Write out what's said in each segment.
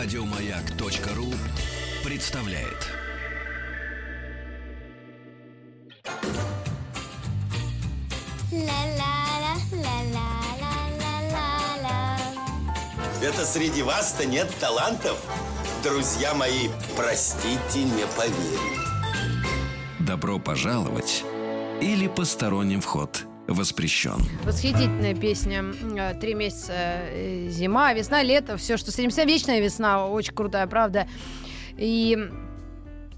Радиомаяк.ру представляет. Это среди вас-то нет талантов? Друзья мои, простите, не поверю. Добро пожаловать или посторонним вход воспрещен. Восхитительная песня. Э, Три месяца э, зима, весна, лето, все, что с этим. Вся вечная весна, очень крутая, правда. И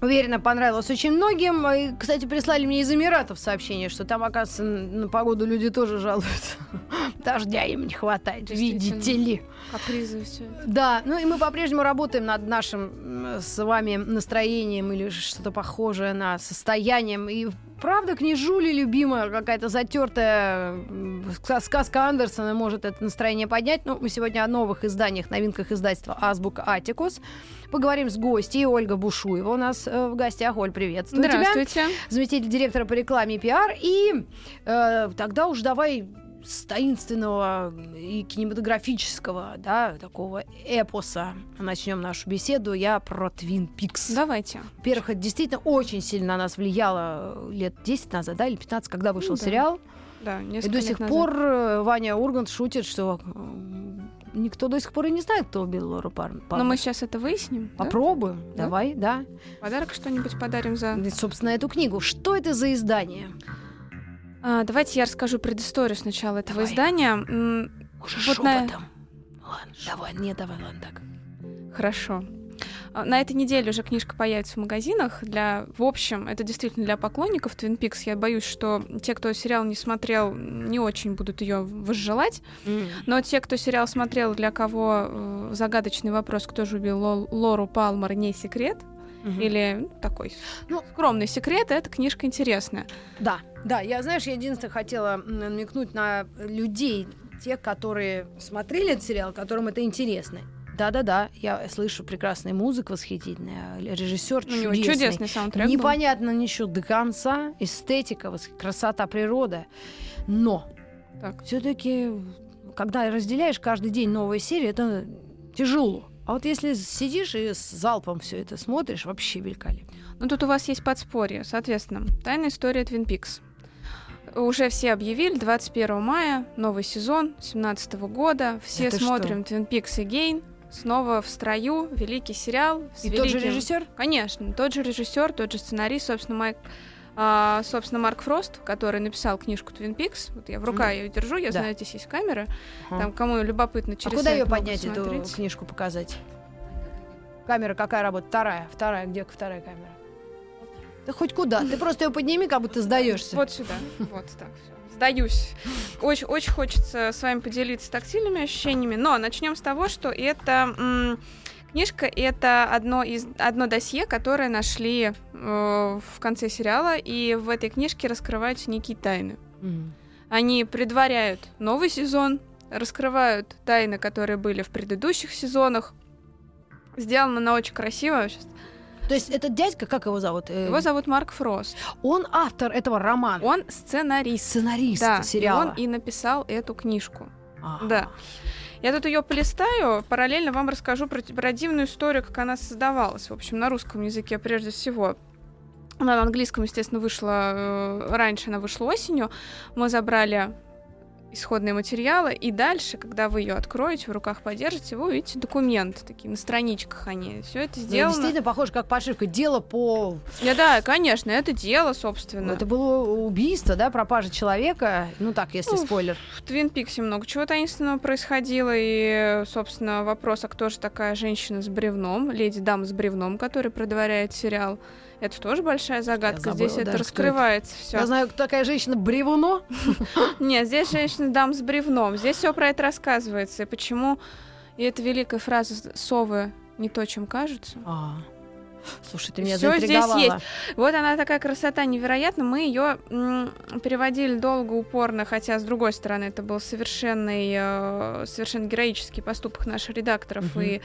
Уверена, понравилось очень многим. И, кстати, прислали мне из Эмиратов сообщение, что там, оказывается, на погоду люди тоже жалуются. Дождя им не хватает, видите ли. Капризы все. Да, ну и мы по-прежнему работаем над нашим с вами настроением или что-то похожее на состоянием. И правда, книжули любимая, какая-то затертая сказка Андерсона может это настроение поднять. Ну, мы сегодня о новых изданиях, новинках издательства «Азбука Атикус». Поговорим с гостьей. Ольга Бушуева у нас э, в гостях. Оль, приветствую тебя Здравствуйте. заместитель директора по рекламе и пиар. И э, тогда уж давай с таинственного и кинематографического, да, такого эпоса начнем нашу беседу. Я про Твин Пикс. Давайте. Во-первых, это действительно очень сильно на нас влияло лет 10 назад, да, или 15, когда вышел Ну да, сериал. Да, И до сих назад. пор э, Ваня Ургант шутит, что э, никто до сих пор и не знает, кто убил Лору Пар- Палмер. Но мы сейчас это выясним. Попробуем, Да? давай, да. Подарок что-нибудь подарим за... Собственно, эту книгу. Что это за издание? А, давайте я расскажу предысторию сначала этого Давай. издания. М, Уже Вот на- шепотом. Ладно, давай, не давай, ладно так. Хорошо. А, На этой неделе уже книжка появится в магазинах. Для, в общем, это действительно для поклонников Twin Peaks. Я боюсь, что те, кто сериал не смотрел, не очень будут ее возжелать. Но те, кто сериал смотрел, для кого э, загадочный вопрос, кто же убил Лол- Лору Палмер, не секрет, Мгм. или ну, такой Ну, скромный секрет, эта книжка интересная. Да, да, я, знаешь, я единственное хотела намекнуть на людей, тех, которые смотрели этот сериал, которым это интересно. Да-да-да, я слышу прекрасная музыка восхитительная, режиссер У него чудесный. чудесный саундтрек. был. Непонятно ничего до конца, эстетика, красота природы. Но Так. все-таки, когда разделяешь каждый день новая серия, это тяжело. А вот если сидишь и с залпом все это смотришь, вообще великолепно. Ну тут у вас есть подспорье, соответственно. Тайная история Twin Peaks. Уже все объявили, 21 мая, новый сезон, 17 года. Все Это смотрим Twin Peaks Again. Снова в строю, великий сериал. И тот же великим- режиссер? Конечно, тот же режиссер, тот же сценарист, собственно, Майк, а, собственно, Марк Фрост, который написал книжку Twin Peaks. Вот я в руках ее держу, я Да. знаю, здесь есть камера. Ага. Там, кому любопытно, А через куда сайт ее поднять, эту смотреть. книжку показать? Камера какая работает? Вторая. Вторая. Где вторая камера? Да хоть куда. Ты просто ее подними, как будто сдаешься. Вот сюда. Вот так. Сдаюсь. Очень, очень хочется с вами поделиться тактильными ощущениями. Но начнем с того, что это книжка это одно из одно досье, которое нашли э, в конце сериала, и в этой книжке раскрываются некие тайны. Мгм. Они предваряют новый сезон, раскрывают тайны, которые были в предыдущих сезонах. Сделано на очень красиво. Щас- То есть этот дядька, как его зовут? Э, Его зовут Марк Фрост. Он автор этого романа. Он сценарист. сценарист Да, сериала. и он и написал эту книжку. Ага. Да. Я тут ее полистаю, параллельно вам расскажу про, про дивную историю, как она создавалась. В общем, на русском языке прежде всего. Она на английском, естественно, вышла э, раньше, она вышла осенью. Мы забрали исходные материалы, и дальше, когда вы ее откроете, в руках подержите, вы увидите документы такие на страничках они. Все это Ну, сделано. действительно похоже, как подшивка. Дело по... Да, да, конечно, это дело, собственно. Это было убийство, да, пропажа человека. Ну так, если Ну, спойлер. В Твин Пиксе много чего таинственного происходило, и, собственно, вопрос, а кто же такая женщина с бревном, леди дама с бревном, которая предваряет сериал, это тоже большая загадка. забыла здесь это раскрывается Я все. знаю, кто такая женщина бревно. Нет, здесь женщина дам с бревном. Здесь все про это рассказывается. И почему и эта великая фраза совы не то, чем кажутся. А. Слушай, ты меня Всё здесь есть. Вот она такая красота невероятна. Мы ее переводили долго, упорно, хотя с другой стороны это был совершенный, э, совершенно героический поступок наших редакторов Мгм. и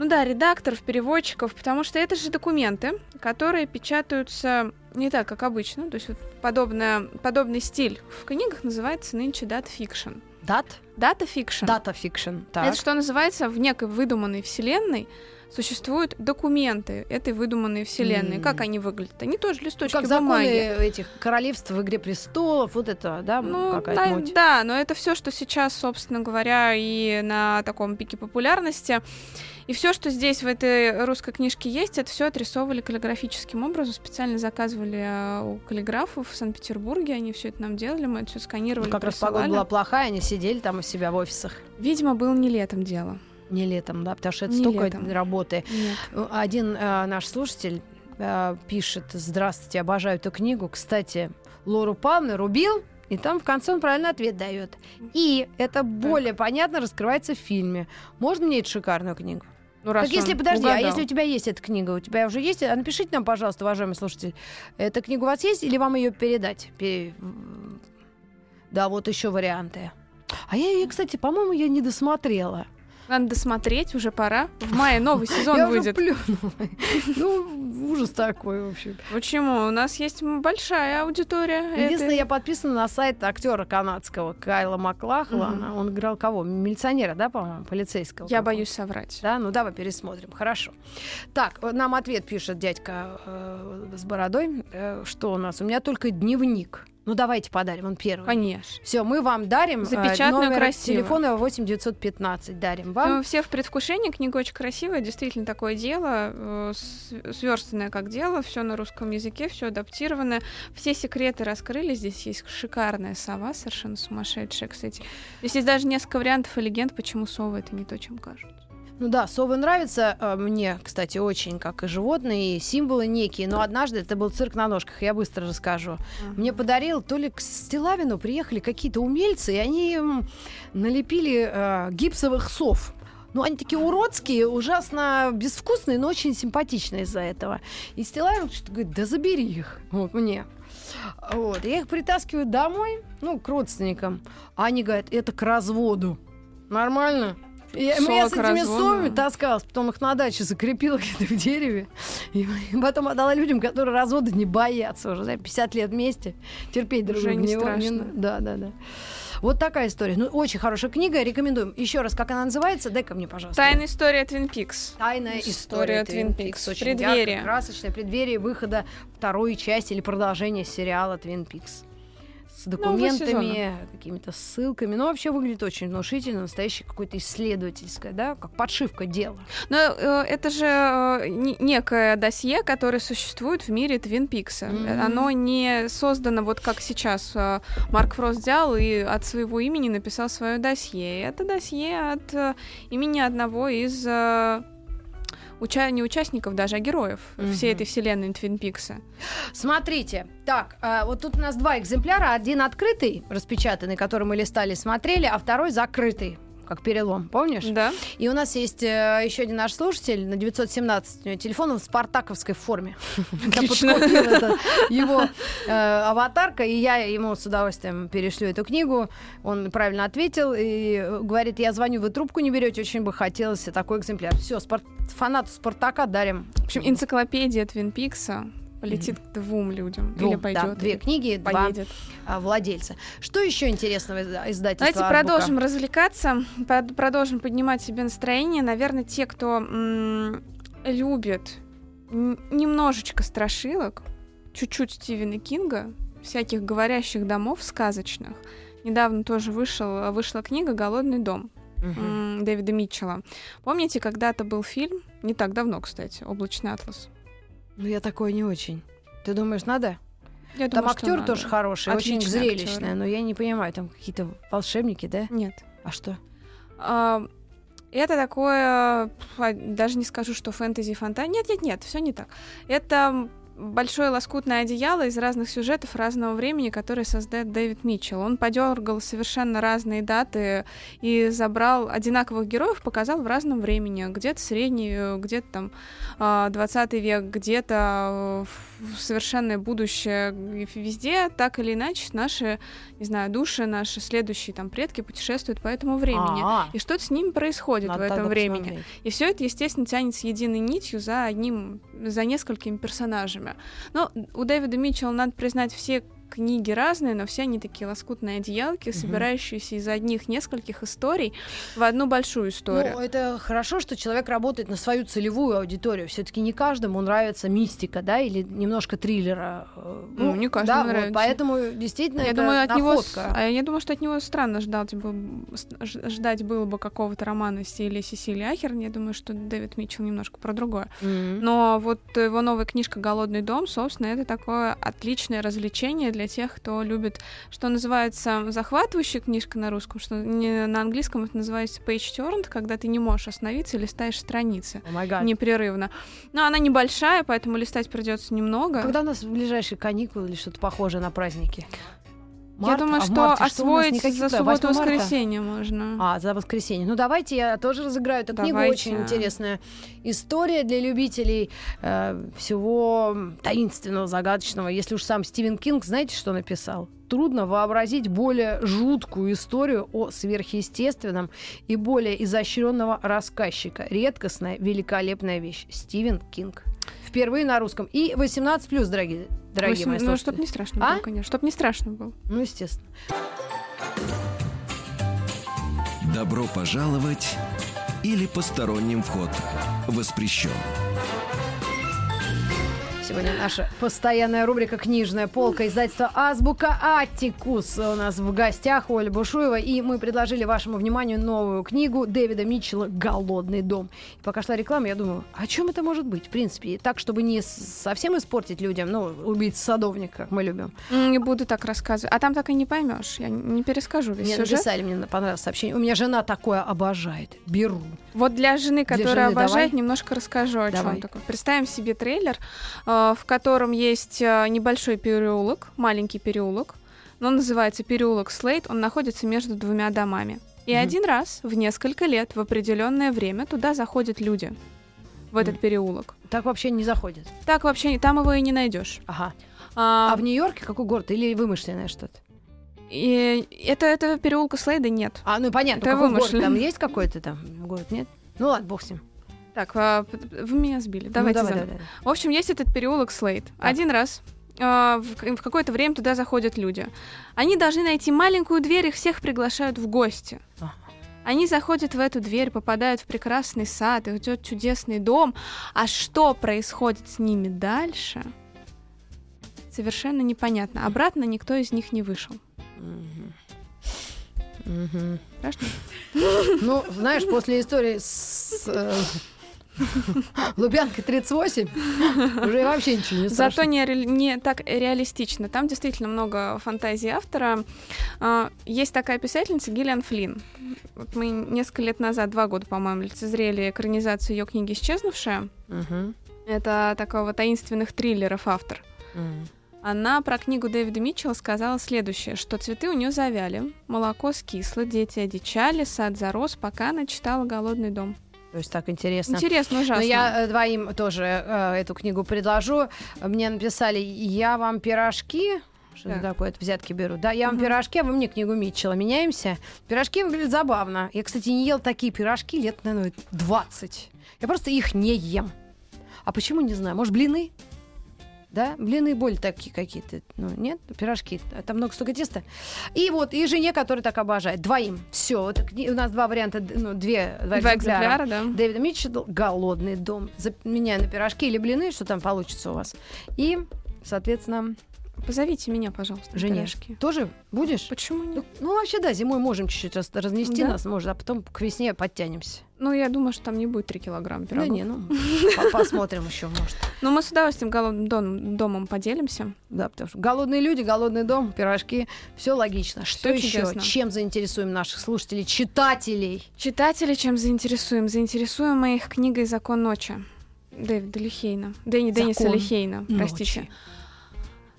ну да, редакторов, переводчиков, потому что это же документы, которые печатаются не так, как обычно. То есть вот подобное, подобный стиль в книгах называется нынче data fiction. Data? Data fiction. Data fiction. Так. Это что называется в некой выдуманной вселенной существуют документы этой выдуманной вселенной. М. Как они выглядят? Они тоже листочки как законы бумаги. этих королевств в «Игре престолов», вот это, да, Ну, какая-то да, муть. да, но это все, что сейчас, собственно говоря, и на таком пике популярности. И все, что здесь в этой русской книжке есть, это все отрисовывали каллиграфическим образом, специально заказывали э, у каллиграфов в Санкт-Петербурге, они все это нам делали, мы это все сканировали, Ну, как раз погода присылали. была плохая, они сидели там у себя в офисах. Видимо, было не летом дело. Не летом, да, потому что это Не столько летом. работы. Нет. Один э, наш слушатель э, пишет, здравствуйте, обожаю эту книгу. Кстати, Лору Павловну рубил, и там в конце он правильный ответ дает. И это более понятно раскрывается в фильме. Можно мне эту шикарную книгу? Ну, раз так если, подожди, а угадал. если у тебя есть эта книга, у тебя уже есть? А Напишите нам, пожалуйста, уважаемый слушатель, эта книга у вас есть или вам ее передать? Пере- Да, вот еще варианты. А я ее, кстати, по-моему, я не досмотрела. Надо досмотреть, уже пора. В мае новый сезон я выйдет. уже. Ну, ужас такой, в общем. Почему? У нас есть большая аудитория. Единственное, этой- я подписана на сайт актера канадского Кайла Маклахлана. Он играл кого? Милиционера, да, по-моему, полицейского. Я боюсь соврать. Да, ну давай пересмотрим. Хорошо. Так, э, нам ответ пишет дядька э, с бородой. Э, что у нас? У меня только дневник. Ну давайте подарим, он первый. Конечно. Все, мы вам дарим э, Запечатанную, номер красиво. телефона 8 915 дарим вам. Ну, все в предвкушении, книга очень красивая, действительно такое дело, э, сверстанное как дело, все на русском языке, все адаптированное, все секреты раскрыли, здесь есть шикарная сова, совершенно сумасшедшая, кстати. Здесь есть даже несколько вариантов и легенд, почему совы это не то, чем кажутся. Ну да, совы нравятся э, мне, кстати, очень, как и животные, и символы некие. Но однажды это был цирк на ножках, я быстро расскажу. Мне подарил, то ли к Стилавину приехали какие-то умельцы, и они налепили э, гипсовых сов. Ну, они такие уродские, ужасно безвкусные, но очень симпатичные из-за этого. И Стилавин что-то говорит, да забери их, вот мне. Вот, я их притаскиваю домой, ну, к родственникам. А они говорят, это к разводу. Нормально? Я, я с этими разводу. совами таскалась, потом их на даче закрепила где-то в дереве. И потом отдала людям, которые развода не боятся уже. знаете, 50 лет вместе. Терпеть друг друга не не- страшно. Да, да, да. Вот такая история. Ну, очень хорошая книга, рекомендуем. Еще раз, как она называется, дай-ка мне, пожалуйста. Тайная история Твин Пикс. Тайная история История Твин Пикс. Очень Преддверие. яркое, красочное преддверие выхода второй части или продолжения сериала Твин Пикс. С Нового документами, какими-то ссылками. Ну, вообще выглядит очень внушительно, настоящее какое-то исследовательское, да, как подшивка дела. Но э, это же э, не- некое досье, которое существует в мире Твин Пикса. Мгм. Оно не создано вот как сейчас э, Марк Фрост взял и от своего имени написал свое досье. Это досье от э, имени одного из э, уча- не участников даже, а героев Мгм. всей этой вселенной Твин Пикса. Смотрите, так, а, вот тут у нас два экземпляра. Один открытый, распечатанный, который мы листали, смотрели, а второй закрытый, как перелом, помнишь? Да. И у нас есть э, еще один наш слушатель на 917 у него телефон в спартаковской форме. Я подкупила его э, аватарка, и я ему с удовольствием перешлю эту книгу. Он правильно ответил и говорит, я звоню, вы трубку не берете, очень бы хотелось такой экземпляр. Все, фанату Спартака дарим. В общем, энциклопедия Твин Пикса полетит к двум людям. Двум, или да, пойдет. две или книги, два поедет. а, владельца. Что еще интересного из издательства Давайте «Азбука»? продолжим развлекаться, под- продолжим поднимать себе настроение. Наверное, те, кто м, любит немножечко страшилок, чуть-чуть Стивена Кинга, всяких говорящих домов сказочных. Недавно тоже вышел, вышла книга «Голодный дом» Дэвида Митчелла. Помните, когда-то был фильм, не так давно, кстати, «Облачный атлас»? Ну, я такой не очень. Ты думаешь, надо? Я Там думаю, актер тоже хороший, очень зрелищный, но я не понимаю, там какие-то волшебники, да? Нет. А что? А, Это такое, а, даже не скажу, что фэнтези фантазия. Нет, нет, нет, все не так. Это большое лоскутное одеяло из разных сюжетов разного времени, которые создает Дэвид Митчелл. Он подергал совершенно разные даты и забрал одинаковых героев, показал в разном времени. Где-то средний, где-то там а, 20 век, где-то в совершенное будущее. И везде, так или иначе, наши, не знаю, души, наши следующие там предки путешествуют по этому времени. А, И что-то с ними происходит надо в этом времени. посмотреть. И все это, естественно, тянется единой нитью за одним, за несколькими персонажами. Но у Дэвида Митчелла, надо признать, все книги разные, но все они такие лоскутные одеялки, собирающиеся из одних нескольких историй в одну большую историю. Ну, это хорошо, что человек работает на свою целевую аудиторию. Все-таки не каждому нравится мистика, да, или немножко триллера. Э, Ну, не каждому да, вот, нравится. поэтому действительно я это думаю, от него, находка. а я думаю, что от него странно ждать, бы- ждать было бы какого-то романа в стиле Сесилии Ахерн. Я думаю, что Дэвид Митчелл немножко про другое. Мгм. Но вот его новая книжка «Голодный дом», собственно, это такое отличное развлечение для тех, кто любит, что называется, захватывающая книжка на русском, что не, на английском это называется page turned, когда ты не можешь остановиться и листаешь страницы гад. непрерывно. Но она небольшая, поэтому листать придется немного. Когда у нас ближайшие каникулы или что-то похожее на праздники? Я Март? думаю, А что марте что освоить Никаких, за субботу 8 марта? воскресенье можно. А, за воскресенье. Ну, давайте я тоже разыграю эту книгу. Давайте. Очень интересная история для любителей э, всего таинственного, загадочного. Если уж сам Стивен Кинг, знаете, что написал? Трудно вообразить более жуткую историю о сверхъестественном и более изощренного рассказчика. Редкостная, великолепная вещь. Стивен Кинг. Впервые на русском. И 18+, дорогие, дорогие Восемь- мои ну, слушатели. чтоб не страшно А? было, конечно. Чтоб не страшно было. Ну, естественно. Добро пожаловать или посторонним вход воспрещен. Сегодня наша постоянная рубрика «Книжная полка» издательства «Азбука Аттикус». У нас в гостях Оля Бушуева, и мы предложили вашему вниманию новую книгу Дэвида Митчелла «Голодный дом». И пока шла реклама, я думаю, о чем это может быть, в принципе? Так, чтобы не совсем испортить людям, ну, убить садовника, как мы любим. Не буду так рассказывать. А там так и не поймешь. Я не перескажу весь Мне сюжет. написали, мне понравилось сообщение. У меня жена такое обожает. Беру. Вот для жены, Для которая жены обожает, давай. немножко расскажу о Давай. чем такое. Представим себе трейлер, э, в котором есть э, небольшой переулок, маленький переулок, но он называется переулок Слейт. Он находится между двумя домами. И Мгм. один раз в несколько лет, в определенное время, туда заходят люди в этот Мгм. переулок. Так вообще не заходит. Так вообще там его и не найдешь. Ага. А, А в Нью-Йорке какой город? Или вымышленное что-то? и это этого переулка Слейда нет. А, ну понятно, Это какой город? вымышленно. Там есть какой-то там город? Нет? Ну ладно, бог с ним. Так, а, вы меня сбили. Ну, Давайте давай, заново. давай, давай. В общем, есть этот переулок Слейд. Один раз а, в, какое-то время туда заходят люди. Они должны найти маленькую дверь, их всех приглашают в гости. Они заходят в эту дверь, попадают в прекрасный сад, и идет чудесный дом. А что происходит с ними дальше? Совершенно непонятно. Обратно никто из них не вышел. Страшно? Ну, знаешь, после истории с Лубянкой 38 уже вообще ничего не Зато страшно. не, ре- не так реалистично. Там действительно много фантазии автора. А, Есть такая писательница Гиллиан Флинн. Вот мы несколько лет назад, два года, по-моему, лицезрели экранизацию ее книги «Исчезнувшая». Мгм. Это такого таинственных триллеров автор. Мгм. Она про книгу Дэвида Митчелла сказала следующее, что цветы у нее завяли, молоко скисло, дети одичали, сад зарос, пока она читала «Голодный дом». То есть так интересно. Интересно, Но ужасно. я э, двоим тоже э, эту книгу предложу. Мне написали, я вам пирожки... Что это Так. такое? Это взятки беру. Да, я вам Мгм. пирожки, а вы мне книгу Митчелла. Меняемся. Пирожки выглядят забавно. Я, кстати, не ел такие пирожки лет, наверное, 20. Я просто их не ем. А почему, не знаю. Может, блины? Да, блины более такие какие-то. Ну, нет, пирожки. Там много столько теста. И вот, и жене, которая так обожает. Двоим. Все. Вот у нас два варианта, ну, две, два, Два экземпляра. экземпляра, да. Дэвида Митчелла «Голодный дом». Заменяю на пирожки или блины, что там получится у вас. И, соответственно, Позовите меня, пожалуйста, на жене. пирожки. Тоже будешь? Почему нет? Ну, ну, вообще, да, зимой можем чуть-чуть раз- разнести Да? нас, может, а потом к весне подтянемся. Ну, я думаю, что там не будет 3 килограмма пирогов. Да не, ну, по- посмотрим еще, может. Но мы с удовольствием голодным дом- домом поделимся. Да, потому что голодные люди, голодный дом, пирожки, все логично. Что еще? чудесно. Чем заинтересуем наших слушателей, читателей? Читателей чем заинтересуем? Заинтересуем мы их книгой «Закон ночи». Дэвида Лихейна. Дэнни Денниса «Закон Лихейна, простите. Ночи.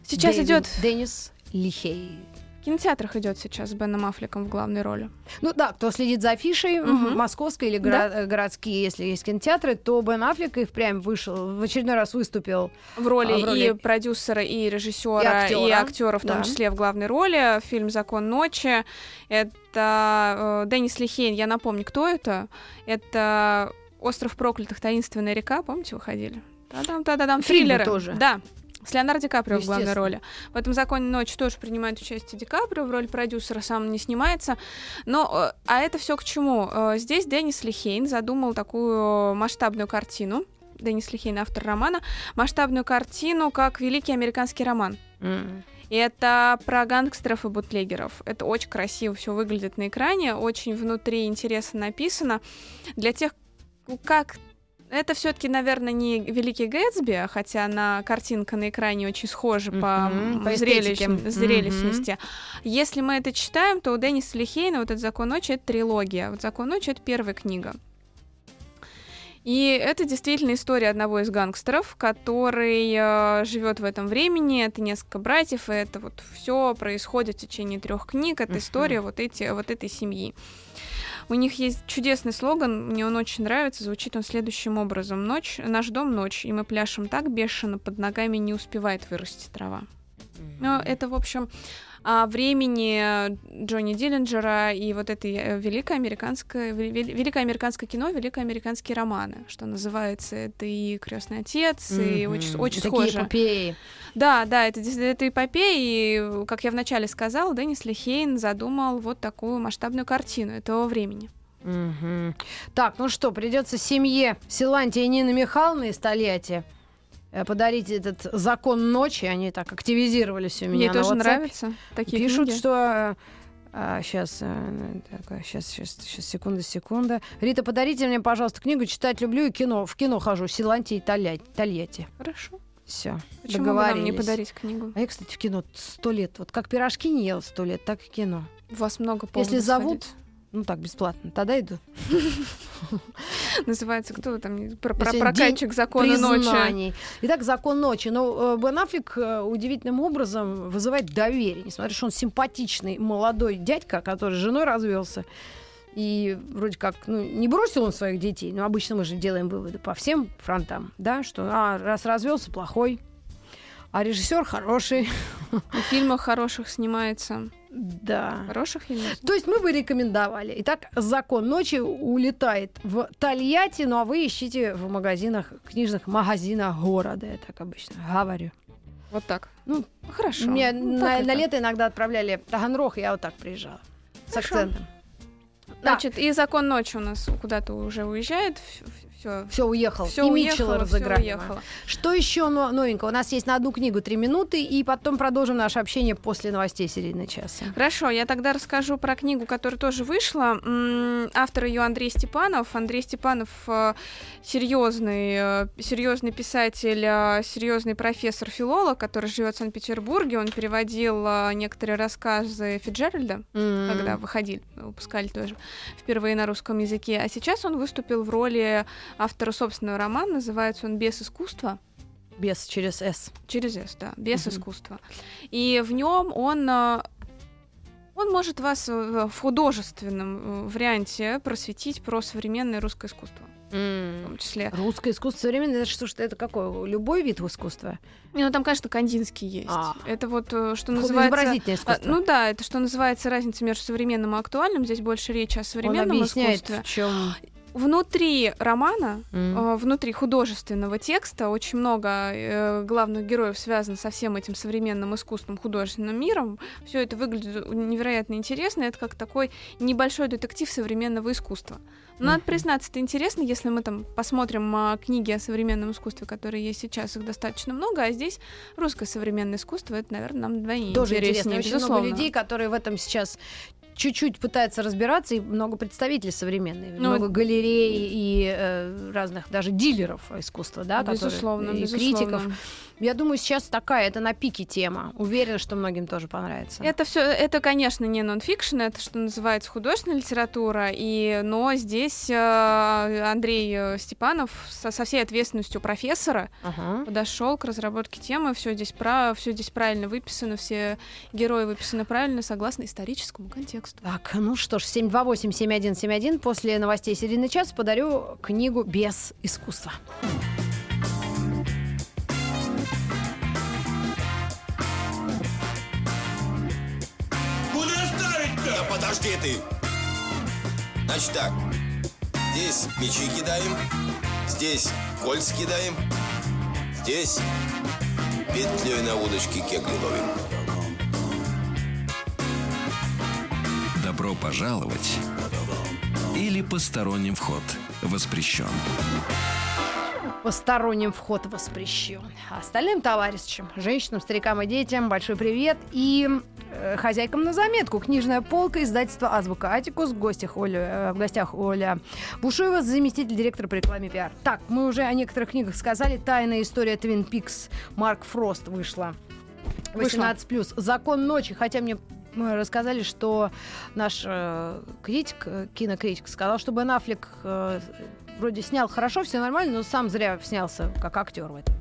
Сейчас Дэвид- идет Деннис Лихей. В кинотеатрах идет сейчас с Беном Аффлеком в главной роли. Ну да, кто следит за афишей, Мгм. московской или гора- э, городские, если есть кинотеатры, то Бен Аффлек и впрямь вышел, в очередной раз выступил. В роли, А, в роли- и продюсера, и режиссера, И и актера, в том да. числе в главной роли. Фильм «Закон ночи». Это э, Деннис Лихейн. Я напомню, кто это. Это «Остров проклятых. Таинственная река». Помните, выходили? Та-дам, Фильмы триллеры. тоже. Да. С Леонардо Ди Каприо в главной роли. В этом «Законе ночи» тоже принимает участие Ди Каприо, в роли продюсера сам не снимается. Но, э, а это все к чему? Э, Здесь Деннис Лихейн задумал такую масштабную картину. Деннис Лихейн, автор романа, масштабную картину, как великий американский роман. М. И это про гангстеров и бутлегеров. Это очень красиво все выглядит на экране, очень внутри интересно написано. Для тех, как это все-таки, наверное, не Великий Гэтсби, хотя на картинка на экране очень схожа по, Мгм, м, по зрелищ- зрелищности. Если мы это читаем, то у Денниса Лихейна вот этот «Закон ночи» — это трилогия. Вот «Закон ночи» — это первая книга. И это действительно история одного из гангстеров, который живет в этом времени. Это несколько братьев, и это вот все происходит в течение трех книг. Это Мгм. история вот, эти, вот этой семьи. У них есть чудесный слоган, мне он очень нравится, звучит он следующим образом. Ночь, наш дом ночь, и мы пляшем так бешено, под ногами не успевает вырасти трава. Ну, это, в общем, времени Джонни Диллинджера и вот этой э, великой американской, ве- ве- великое американское кино, великоамериканские романы, что называется. Это и Крестный отец, и Мгм. очень, очень Такие схоже. эпопеи. Да, да, это, это эпопея, и, как я вначале сказала, Деннис Лихейн задумал вот такую масштабную картину этого времени. Мгм. Так, ну что, придется семье Силантия и Нины Михайловны из Тольятти э, подарить этот закон ночи. Они так активизировались у меня Мне тоже WhatsApp. нравится. Такие Пишут, книги. что сейчас, сейчас, сейчас, сейчас, секунда, секунда. Рита, подарите мне, пожалуйста, книгу «Читать люблю» и кино. В кино хожу. Силантий и Тольятти. Хорошо. Все, Почему бы нам не договорились. подарить книгу? А я, кстати, в кино сто лет. Вот как пирожки не ела сто лет, так и кино. У вас много поводов Если зовут, сходить. Ну так, бесплатно, тогда иду. Называется кто там? Про, про прокатчик закона ночи. Итак, закон ночи. Но э, Бен Аффлек э, удивительным образом вызывает доверие. Несмотря что он симпатичный молодой дядька, который с женой развелся. И вроде как, ну, не бросил он своих детей, но обычно мы же делаем выводы по всем фронтам, да, что а, раз развелся, плохой, а режиссер хороший, В фильмах хороших снимается. Да. Хороших фильмов? То есть мы бы рекомендовали. Итак, закон ночи улетает в Тольятти, ну а вы ищите в магазинах, книжных магазинах города, я так обычно говорю. Вот так. Ну, Хорошо. Меня Ну, на, так на это. лето иногда отправляли в Таганрог, и я вот так приезжала. С Хорошо. акцентом. Значит, и закон ночи у нас куда-то уже уезжает. Все. Все, уехал. Все и Митчелла уехало, все разыграли. уехало. Что еще но- новенького? У нас есть на одну книгу три минуты, и потом продолжим наше общение после новостей середины часа. Хорошо, я тогда расскажу про книгу, которая тоже вышла. Автор ее Андрей Степанов. Андрей Степанов э, серьезный, э, серьезный писатель, э, серьезный профессор-филолог, который живет в Санкт-Петербурге. Он переводил некоторые рассказы Фиджеральда. когда выходили, выпускали тоже впервые на русском языке. А сейчас он выступил в роли автора собственного романа, называется он «Без искусства». Без через «С». Через «С», да, «Без Мгм. искусства». И в нем он... э, Он может вас в художественном э, варианте просветить про современное русское искусство, в том числе. Русское искусство современное, это что, что это какое? Любой вид искусства? Не, Ну, там, конечно, Кандинский есть. А. Это вот, э, что называется... А, искусство. Ну да, это что называется разница между современным и актуальным. Здесь больше речи о Он современном объясняет, искусстве. в чем... Внутри романа, э, внутри художественного текста очень много э, главных героев связано со всем этим современным искусством, художественным миром. Все это выглядит невероятно интересно. Это как такой небольшой детектив современного искусства. Но надо признаться, это интересно, если мы там посмотрим а, книги о современном искусстве, которые есть сейчас, их достаточно много, а здесь русское современное искусство, это, наверное, нам вдвойне Тоже интересно. интереснее, Очень безусловно. много людей, которые в этом сейчас чуть-чуть пытаются разбираться, и много представителей современных, Ну, много галерей и э, разных даже дилеров искусства, да, которые- безусловно, и безусловно. критиков. Я думаю, сейчас такая, это на пике тема. Уверена, что многим тоже понравится. Это все, это, конечно, не нонфикшн, это что называется художественная литература, и, но здесь э, Андрей э, Степанов со, со всей ответственностью профессора Ага. подошел к разработке темы, все здесь, про, все здесь правильно выписано, все герои выписаны правильно, согласно историческому контексту. Так, ну что ж, 728-7171. После новостей середины часа подарю книгу «Без искусства». Подожди ты. Значит так. Здесь мячи кидаем. Здесь кольца кидаем. Здесь петлей на удочке кегли ловим. Добро пожаловать или посторонним вход воспрещен. Посторонним вход воспрещен. А Остальным товарищам, женщинам, старикам и детям большой привет. И хозяйкам на заметку. Книжная полка, издательство «Азбука Атикус». В гостях, Оля, э, в гостях Оля Бушуева, заместитель директора по рекламе пиар. Так, мы уже о некоторых книгах сказали. «Тайная история Твин Пикс» Марк Фрост вышла. 18 плюс. Закон ночи. Хотя мне мы рассказали, что наш э, критик, э, кинокритик, сказал, что Бен Аффлек э, вроде снял хорошо, все нормально, но сам зря снялся как актер в этом.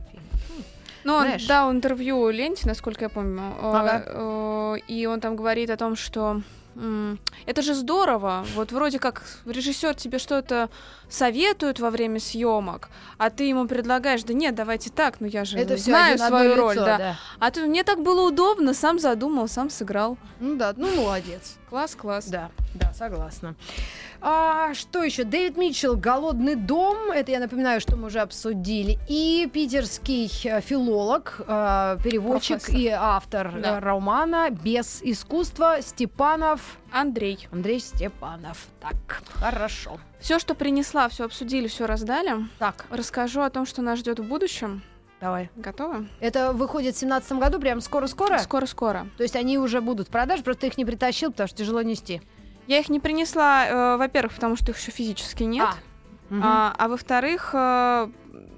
Ну, он Знаешь. дал интервью Ленте, насколько я помню, э, Ага. э, и он там говорит о том, что это же здорово, вот вроде как режиссер тебе что-то советует во время съемок, а ты ему предлагаешь, да нет, давайте так, ну я же Это знаю свою одно роль, лицо, да. да. А тут мне так было удобно, сам задумал, сам сыграл. Ну да, ну молодец. Класс, класс. Да, да, согласна. А, что еще? Дэвид Митчелл «Голодный дом». Это, я напоминаю, что мы уже обсудили. И питерский э, филолог, э, переводчик Профессор. и автор Да. э, романа «Без искусства» Степанов. Андрей, Андрей Степанов. Так, хорошо. все, что принесла, все обсудили, все раздали. Так, Расскажу о том, что нас ждет в будущем. давай. Готовы? Это выходит в семнадцатом году, прям скоро-скоро? Скоро-скоро. То есть они уже будут в продаже, просто их не притащил, потому что тяжело нести. Я их не принесла, э, во-первых, потому что их еще физически нет. А, мгм. А, а во-вторых, э,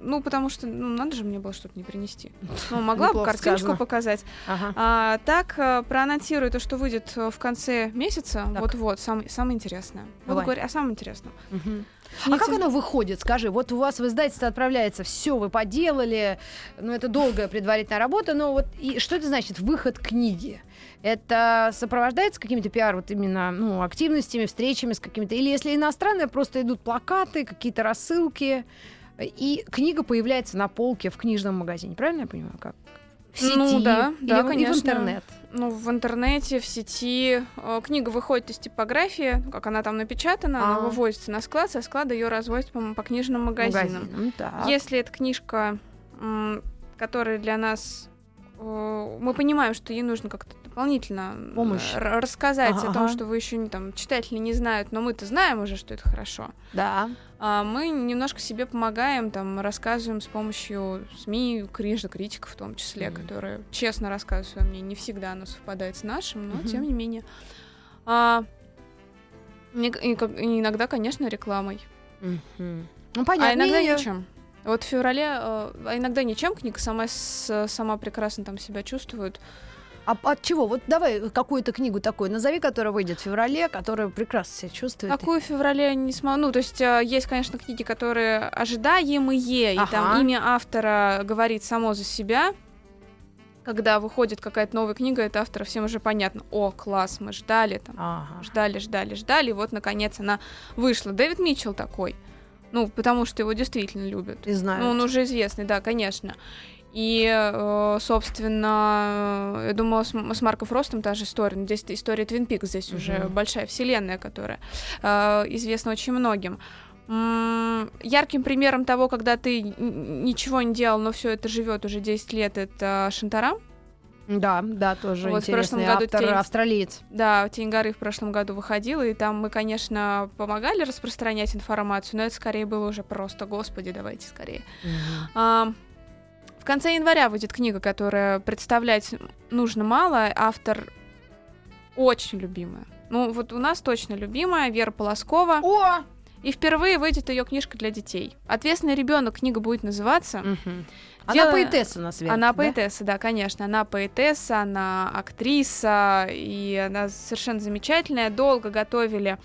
ну, потому что, ну, надо же мне было что-то не принести. Ну, могла бы картиночку сказано. показать. Ага. А, так, э, проанонсирую то, что выйдет э, в конце месяца. Так. Вот-вот, сам, самое интересное. Буду Давай. говорить о самом интересном. Мгм. А Не как оно выходит, скажи? Вот у вас в издательство отправляется, все вы поделали, ну это долгая предварительная работа, но вот и что это значит выход книги? Это сопровождается какими-то пиар, вот именно ну, активностями, встречами с какими-то, или если иностранные, просто идут плакаты, какие-то рассылки, и книга появляется на полке в книжном магазине, правильно я понимаю? Как? В сети Ну да, или да, в- и в конечно. интернет. Ну, в интернете, в сети. э, Книга выходит из типографии, ну, как она там напечатана, она А. вывозится на склад, со склада ее развозят по, по книжным магазинам. Магазином, так. Если это книжка, которая для нас... э, Мы понимаем, что ей нужно как-то дополнительно Помощь. рассказать Ага, о том, ага. что вы еще не там читатели не знают, но мы-то знаем уже, что это хорошо. Да. А мы немножко себе помогаем, там рассказываем с помощью СМИ, книжных критиков в том числе, Мгм. которые честно рассказывают свое мнение. Не всегда оно совпадает с нашим, но Мгм. тем не менее. А, иногда, конечно, рекламой. Мгм. Ну, понятно. А иногда И- ничем. Вот в феврале, э, а иногда ничем, книга сама, сама прекрасно там себя чувствует. А от чего? Вот давай какую-то книгу такую назови, которая выйдет в феврале, которая прекрасно себя чувствует. Какую в феврале не смогу. Ну, то есть э, есть, конечно, книги, которые ожидаемые, и Ага. там имя автора говорит само за себя. Когда выходит какая-то новая книга, это автора всем уже понятно. О, класс, мы ждали там. Ага. Ждали, ждали, ждали, и вот, наконец, она вышла. Дэвид Митчелл такой. Ну, потому что его действительно любят. И знаю. Ну, он уже известный, да, конечно. И, э, собственно, э, я думала, с, М- с Марком Фростом та же история. Но здесь история Твин Пикс, здесь уже Мгм. большая вселенная, которая э, известна очень многим. Ярким примером того, когда ты ничего не делал, но все это живет уже 10 лет, это Шантарам. Да, да, тоже Вот в прошлом интересный году автор, тень- австралиец. Да, «Тень горы» в прошлом году выходила, и там мы, конечно, помогали распространять информацию, но это скорее было уже просто, господи, давайте скорее. А, В конце января выйдет книга, которая представлять нужно мало. Автор очень любимая. Ну, вот у нас точно любимая, Вера Полоскова. О! И впервые выйдет ее книжка для детей. Ответственный ребенок книга будет называться. Она Дело- поэтесса у нас, Вера, Она да? поэтесса, да, конечно. Она поэтесса, она актриса, и она совершенно замечательная. Долго готовили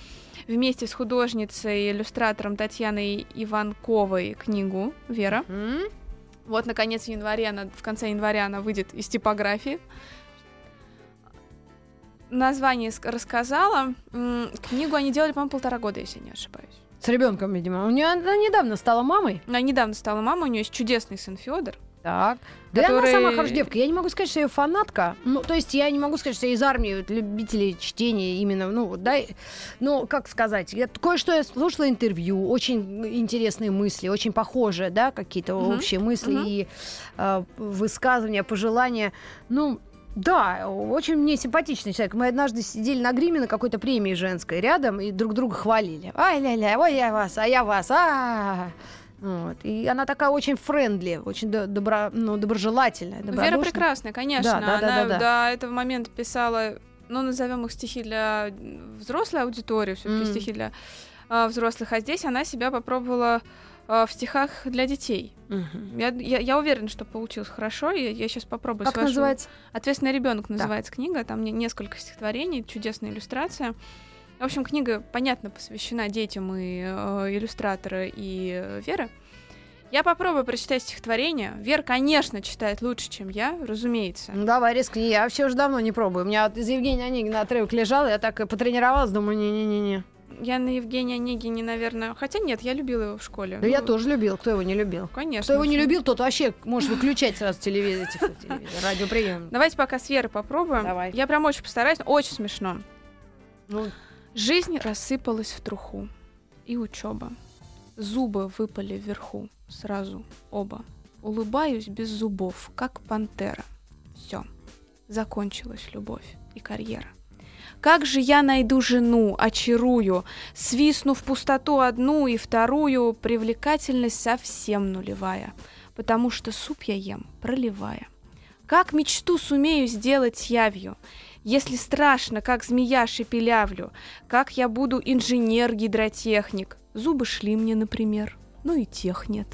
вместе с художницей, иллюстратором Татьяной Иванковой книгу «Вера». М? Вот, наконец, в январе, она, в конце января она выйдет из типографии. Название ск- рассказала. Книгу они делали, по-моему, полтора года, если не ошибаюсь. С ребенком, видимо. У нее она недавно стала мамой. Она недавно стала мамой, у нее есть чудесный сын Федор. Так. Да Который- она сама хорошая девка. Я не могу сказать, что я фанатка. Ну, то есть я не могу сказать, что я из армии вот, любителей чтения именно, ну, да. Ну, как сказать, я, кое-что я слушала интервью, очень интересные мысли, очень похожие, да, какие-то Мгм. общие мысли Мгм. и э, высказывания, пожелания. Ну, да, очень мне симпатичный человек. Мы однажды сидели на гриме на какой-то премии женской рядом и друг друга хвалили. Ай, ля-ля, ой, я вас, а я вас, а вот. И она такая очень friendly, очень до- добро, ну, доброжелательная. Вера прекрасная, конечно. Да, да, да, Она да, да. до этого момента писала, ну, назовем их стихи для взрослой аудитории, все-таки М. стихи для а, взрослых. А здесь она себя попробовала а, в стихах для детей. Мгм. Я, я, я уверена, что получилось хорошо. И я сейчас попробую. Как вашего- называется? Ответственный ребенок называется книга. Там не- несколько стихотворений, чудесная иллюстрация. В общем, книга, понятно, посвящена детям и э, иллюстратора, и э, Веры. Я попробую прочитать стихотворение. Вера, конечно, читает лучше, чем я, разумеется. Ну, давай, рискни. Я вообще уже давно не пробую. У меня вот из Евгения Онегина отрывок лежал, я так и потренировалась, думаю, не-не-не-не. Я на Евгения Онегине, наверное... Хотя нет, я любила его в школе. Да я Ну, тоже любил. Кто его не любил? Конечно. Кто его не любил, тот вообще может выключать сразу телевизор, телевизор, радиоприем. Давайте пока с Верой попробуем. Давай. Я прям очень постараюсь. Очень смешно. Ну, Жизнь рассыпалась в труху. И учеба. Зубы выпали вверху. Сразу оба. Улыбаюсь без зубов, как пантера. Все. Закончилась любовь и карьера. Как же я найду жену, очарую, свистну в пустоту одну и вторую, привлекательность совсем нулевая, потому что суп я ем, проливая. Как мечту сумею сделать явью, если страшно, как змея шепелявлю, как я буду инженер-гидротехник. Зубы шли мне, например, ну и тех нет.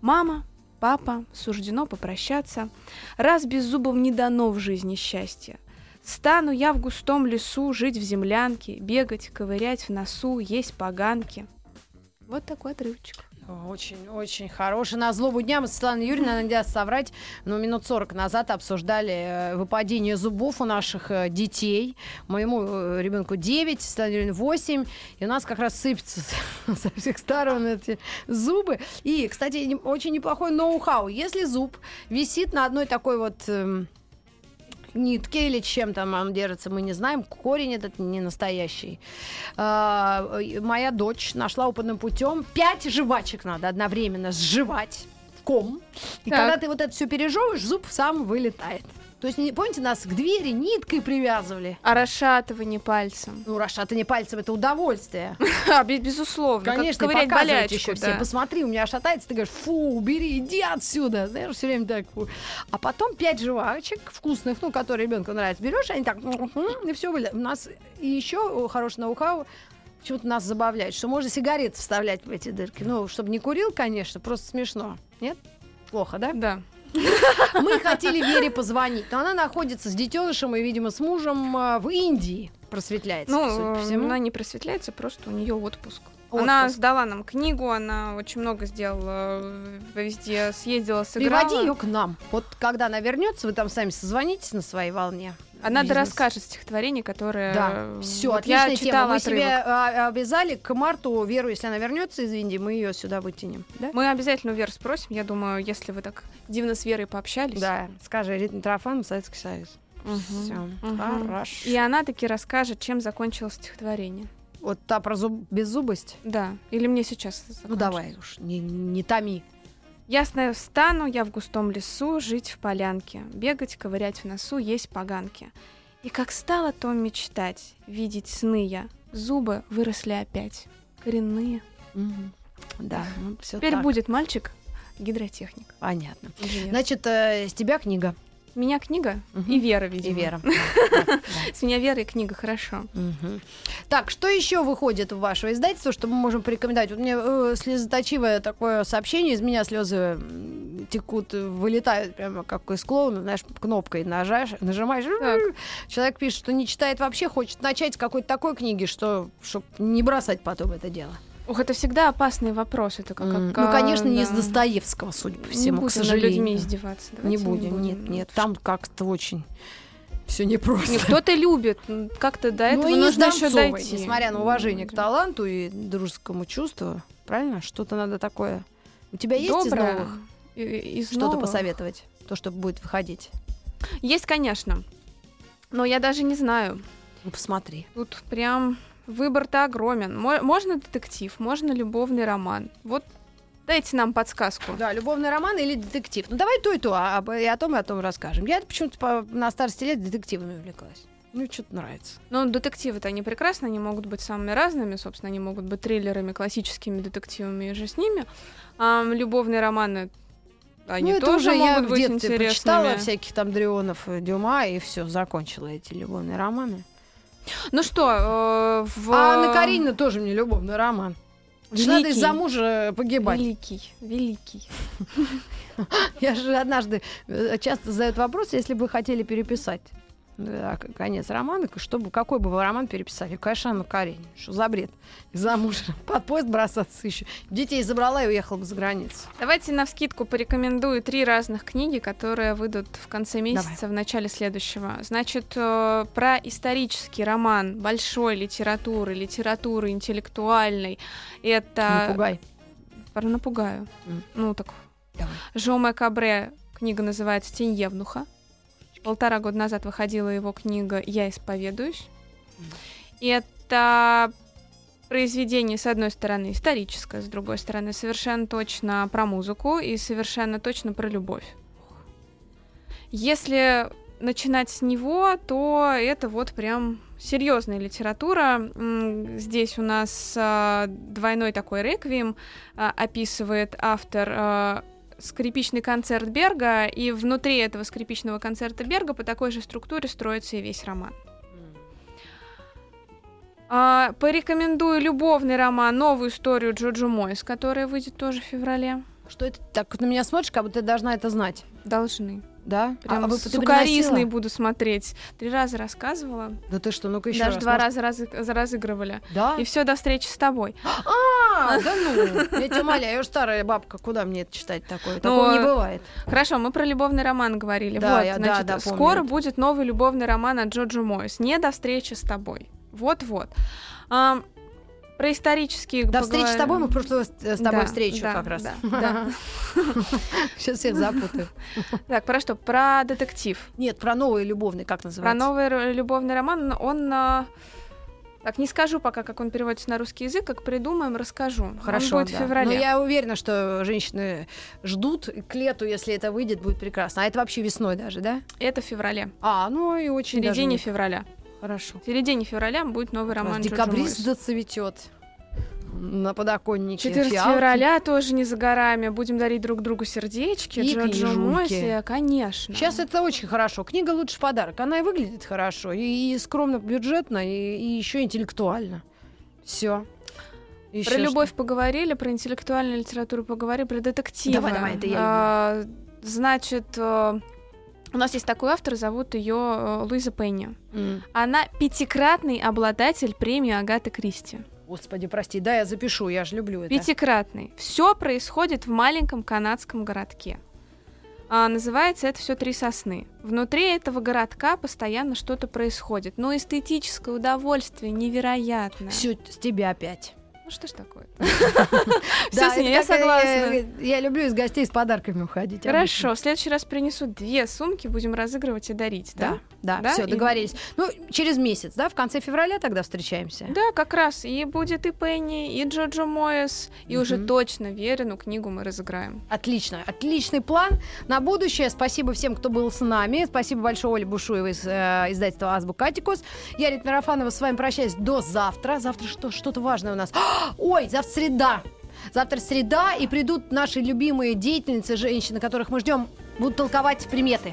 Мама, папа, суждено попрощаться. Раз без зубов не дано в жизни счастья. Стану я в густом лесу жить в землянке, бегать, ковырять в носу, есть поганки. Вот такой отрывочек. Очень-очень хороший. На злобу дня мы с Светланой Юрьевной, надо соврать, но минут 40 назад обсуждали э, выпадение зубов у наших э, детей. Моему э, ребенку 9, Светлане Юрьевне 8. И у нас как раз сыпятся со всех сторон эти зубы. И, кстати, не- очень неплохой ноу-хау. Если зуб висит на одной такой вот... нитке или чем там он держится, мы не знаем. Корень этот не настоящий. А, моя дочь нашла опытным путем пять жвачек надо одновременно сживать в ком. И Так. когда ты вот это все пережевываешь, зуб сам вылетает. То есть, не- помните, нас к двери ниткой привязывали? А расшатывание пальцем. Ну, расшатание пальцем это удовольствие. А, бе- безусловно. Конечно, ковырять болячку, еще все. Посмотри, у меня шатается, ты говоришь, фу, убери, иди отсюда. Знаешь, все время так. А потом пять жвачек вкусных, ну, которые ребенку нравятся, берешь, они так, и все У нас и еще хороший ноу-хау, почему-то нас забавляет, что можно сигареты вставлять в эти дырки. Ну, чтобы не курил, конечно, просто смешно. Нет? Плохо, да? Да. Мы хотели Вере позвонить, но она находится с детенышем и, видимо, с мужем а, в Индии. Просветляется, Ну, она не просветляется, просто у нее отпуск. Она Отпуск. сдала нам книгу, она очень много сделала э, везде, съездила, сыграла. Приводи ее к нам. Вот когда она вернется, вы там сами созвонитесь на своей волне. Она Бизнес. расскажет стихотворение, которое... Да, э, все, вот отличная я тема. читала Мы отрывок. себе а, обязали к марту Веру, если она вернется из Индии, мы ее сюда вытянем. Да? Мы обязательно у Веры спросим. Я думаю, если вы так дивно с Верой пообщались. Да, скажи, ритм трофан, Советский Союз. Мгм. Все, Мгм. хорошо. И она таки расскажет, чем закончилось стихотворение. Вот та про зуб... беззубость. Да. Или мне сейчас Ну закончить? давай уж, не, не томи. Ясно встану я в густом лесу, жить в полянке, бегать, ковырять в носу, есть поганки. И как стала то мечтать, видеть сны я, зубы выросли опять, коренные. Мгм. Да, ну, все Теперь будет мальчик гидротехник. Понятно. инженер. Значит, э, с тебя книга. Меня книга Мгм. и Вера, видимо. И Вера. С меня Вера и книга, хорошо. Так, что еще выходит в ваше издательство, что мы можем порекомендовать? Вот мне э, слезоточивое такое сообщение, из меня слезы текут, э, вылетают прямо как из клоуна, знаешь, кнопкой нажаешь, нажимаешь, Так. человек пишет, что не читает вообще, хочет начать с какой-то такой книги, что чтобы не бросать потом это дело. Ух, это всегда опасный вопрос. Это как, М, как, ну, конечно, не из да. Достоевского, судя по Не всему, будем к сожалению. людьми издеваться. Не давайте будем, нет, нет, там как-то очень все непросто. Не, Кто-то любит, как-то до этого ну и не нужно еще дойти. несмотря на уважение к таланту и дружескому чувству, правильно? Что-то надо такое. У тебя есть из Доброе. новых? И- Из Что-то новых? посоветовать, то, что будет выходить. Есть, конечно. Но я даже не знаю. Ну, посмотри. Тут прям выбор-то огромен. Мо- Можно детектив, можно любовный роман. Вот дайте нам подсказку. Да, любовный роман или детектив. Ну, давай то и то, а, об- и о том, и о том расскажем. Я почему-то по- на старости лет детективами увлеклась. Ну, что-то нравится. Ну, детективы-то они прекрасны, они могут быть самыми разными, собственно, они могут быть триллерами, классическими детективами и же с ними. А, любовные романы, они ну, это тоже уже я могут в быть детстве интересными. прочитала всяких там Дрионов, э, Дюма, и все, закончила эти любовные романы. Ну что, э, в... А Анна Каренина тоже мне любовный роман. Что Надо Великий. из-за мужа погибать. Великий, великий. Я же однажды э, часто задают вопрос, если бы хотели переписать к- конец романа, чтобы, какой бы вы роман переписали? Конечно, Анна Каренина. Что за бред? Из-за мужа под поезд бросаться еще. Детей забрала и уехала бы за границу. Давайте на вскидку порекомендую три разных книги, которые выйдут в конце месяца, в начале следующего. Значит, э, про исторический роман большой литературы, литературы интеллектуальной. Это... Не пугай. Напугаю. М. Ну так. Давай. Жоме Кабре. Книга называется «Тень Евнуха». Полтора года назад выходила его книга «Я исповедуюсь». Это произведение, с одной стороны, историческое, с другой стороны, совершенно точно про музыку и совершенно точно про любовь. Если начинать с него, то это вот прям серьезная литература. Здесь у нас а, двойной такой реквием а, описывает автор а, скрипичный концерт Берга, и внутри этого скрипичного концерта Берга по такой же структуре строится и весь роман. А, порекомендую любовный роман «Новую историю Джоджо Мойс», которая выйдет тоже в феврале. Что это так на меня смотришь, как будто ты должна это знать? Должны. Да? Прям а вы приносила? буду смотреть. Три раза рассказывала. Да ты что, ну-ка еще Даже раз. два может- раза разы- разыгрывали. Да? И все до встречи с тобой. А, да ну, я тебя умоляю, я уже старая бабка, куда мне это читать такое? Ну, Такого не бывает. Хорошо, мы про любовный роман говорили. Да, вот, я- да, значит, да, помню скоро будет новый любовный роман от Джоджо Мойс. Не до встречи с тобой. Вот-вот. Про исторические До встречи с тобой мы в прошлую с с тобой Да, встречу да, как раз. да, да. Сейчас всех запутаю. Так, про что? Про детектив. Нет, про новый любовный, как Про называется? новый р- любовный роман. Он... а, Так, не скажу пока, как он переводится на русский язык, как придумаем, расскажу. Хорошо, он будет да. в феврале. Но я уверена, что женщины ждут к лету, если это выйдет, будет прекрасно. А это вообще весной даже, да? Это в феврале. А, ну и В очень даже середине не- февраля. Хорошо. В середине февраля будет новый роман Джоджо Декабрист зацветет на подоконнике. 14 фиалки. февраля тоже не за горами. Будем дарить друг другу сердечки. И книжульки. Мойси, конечно. Сейчас это очень хорошо. Книга лучший подарок. Она и выглядит хорошо, и, и скромно, бюджетно, и, и еще интеллектуально. Все. Про любовь поговорили, про интеллектуальную литературу поговорили, про детективы. Давай, давай, это я А, Значит, э, у нас есть такой автор, зовут ее Луиза Пенни. Она пятикратный обладатель премии Агаты Кристи. Господи, прости, да, я запишу, я же люблю это. Пятикратный. Все происходит в маленьком канадском городке. А, называется это все три сосны. Внутри этого городка постоянно что-то происходит. Но эстетическое удовольствие невероятное. Все с тебя опять. Ну что ж такое? Да, Всё, это я как, э, согласна. Я, люблю из гостей с подарками уходить. Хорошо, в следующий раз принесу две сумки, будем разыгрывать и дарить, Да, да? да, все, и- договорились. Ну, через месяц, да, в конце февраля тогда встречаемся. Да, как раз. И будет и Пенни, и Джоджо Моэс. И уже Мгм. точно верину книгу мы разыграем. Отлично, отличный план на будущее. Спасибо всем, кто был с нами. Спасибо большое Оле Бушуевой из э, издательства Азбука Атикус. Я, Рит Мирофанова, с вами прощаюсь до завтра. Завтра что, что-то важное у нас. Ой, завтра среда. Завтра среда, и придут наши любимые деятельницы, женщины, которых мы ждем, будут толковать приметы.